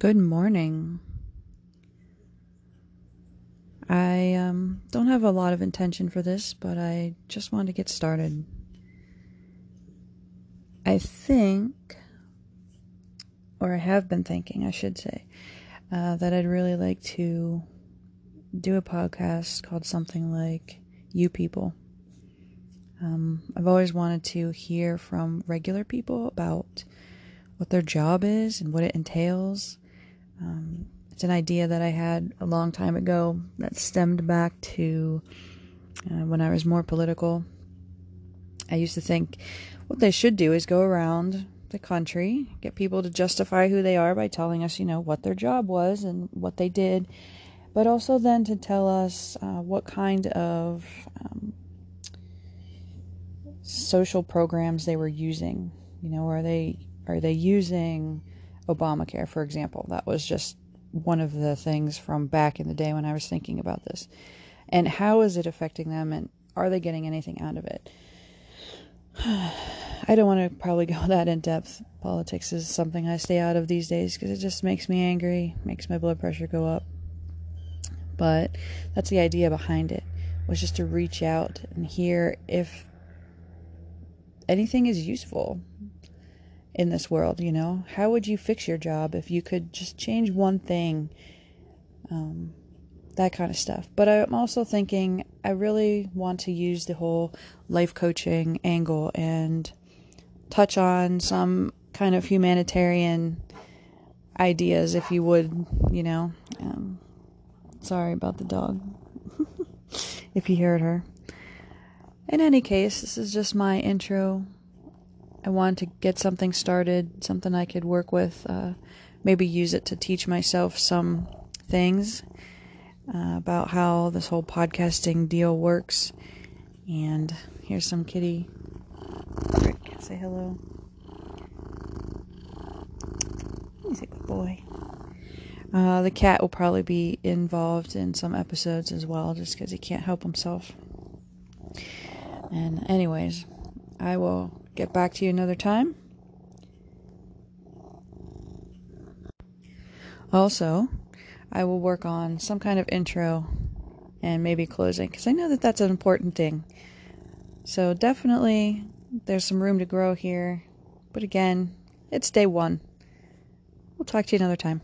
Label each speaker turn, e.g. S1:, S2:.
S1: Good morning. I um, don't have a lot of intention for this, but I just wanted to get started. I think, or I have been thinking, I should say, uh, that I'd really like to do a podcast called something like You People. Um, I've always wanted to hear from regular people about what their job is and what it entails. Um, it's an idea that I had a long time ago that stemmed back to uh, when I was more political. I used to think what they should do is go around the country, get people to justify who they are by telling us, you know, what their job was and what they did, but also then to tell us uh, what kind of um, social programs they were using. You know, are they are they using Obamacare, for example? That was just one of the things from back in the day when I was thinking about this. And how is it affecting them and are they getting anything out of it? I don't want to probably go that in depth. Politics is something I stay out of these days because it just makes me angry, makes my blood pressure go up. But that's the idea behind it was just to reach out and hear if anything is useful in this world, you know? How would you fix your job if you could just change one thing? Um, that kind of stuff. But I'm also thinking I really want to use the whole life coaching angle and touch on some kind of humanitarian ideas, if you would, you know. Um, sorry about the dog, if you heard her. In any case, this is just my intro I wanted to get something started, something I could work with, uh, maybe use it to teach myself some things uh, about how this whole podcasting deal works. And here's some kitty. Rick, say hello. He's a good boy. Uh, the cat will probably be involved in some episodes as well, just because he can't help himself. And, anyways, I will get back to you another time. Also, I will work on some kind of intro and maybe closing because I know that that's an important thing. So, definitely, there's some room to grow here. But again, it's day one. We'll talk to you another time.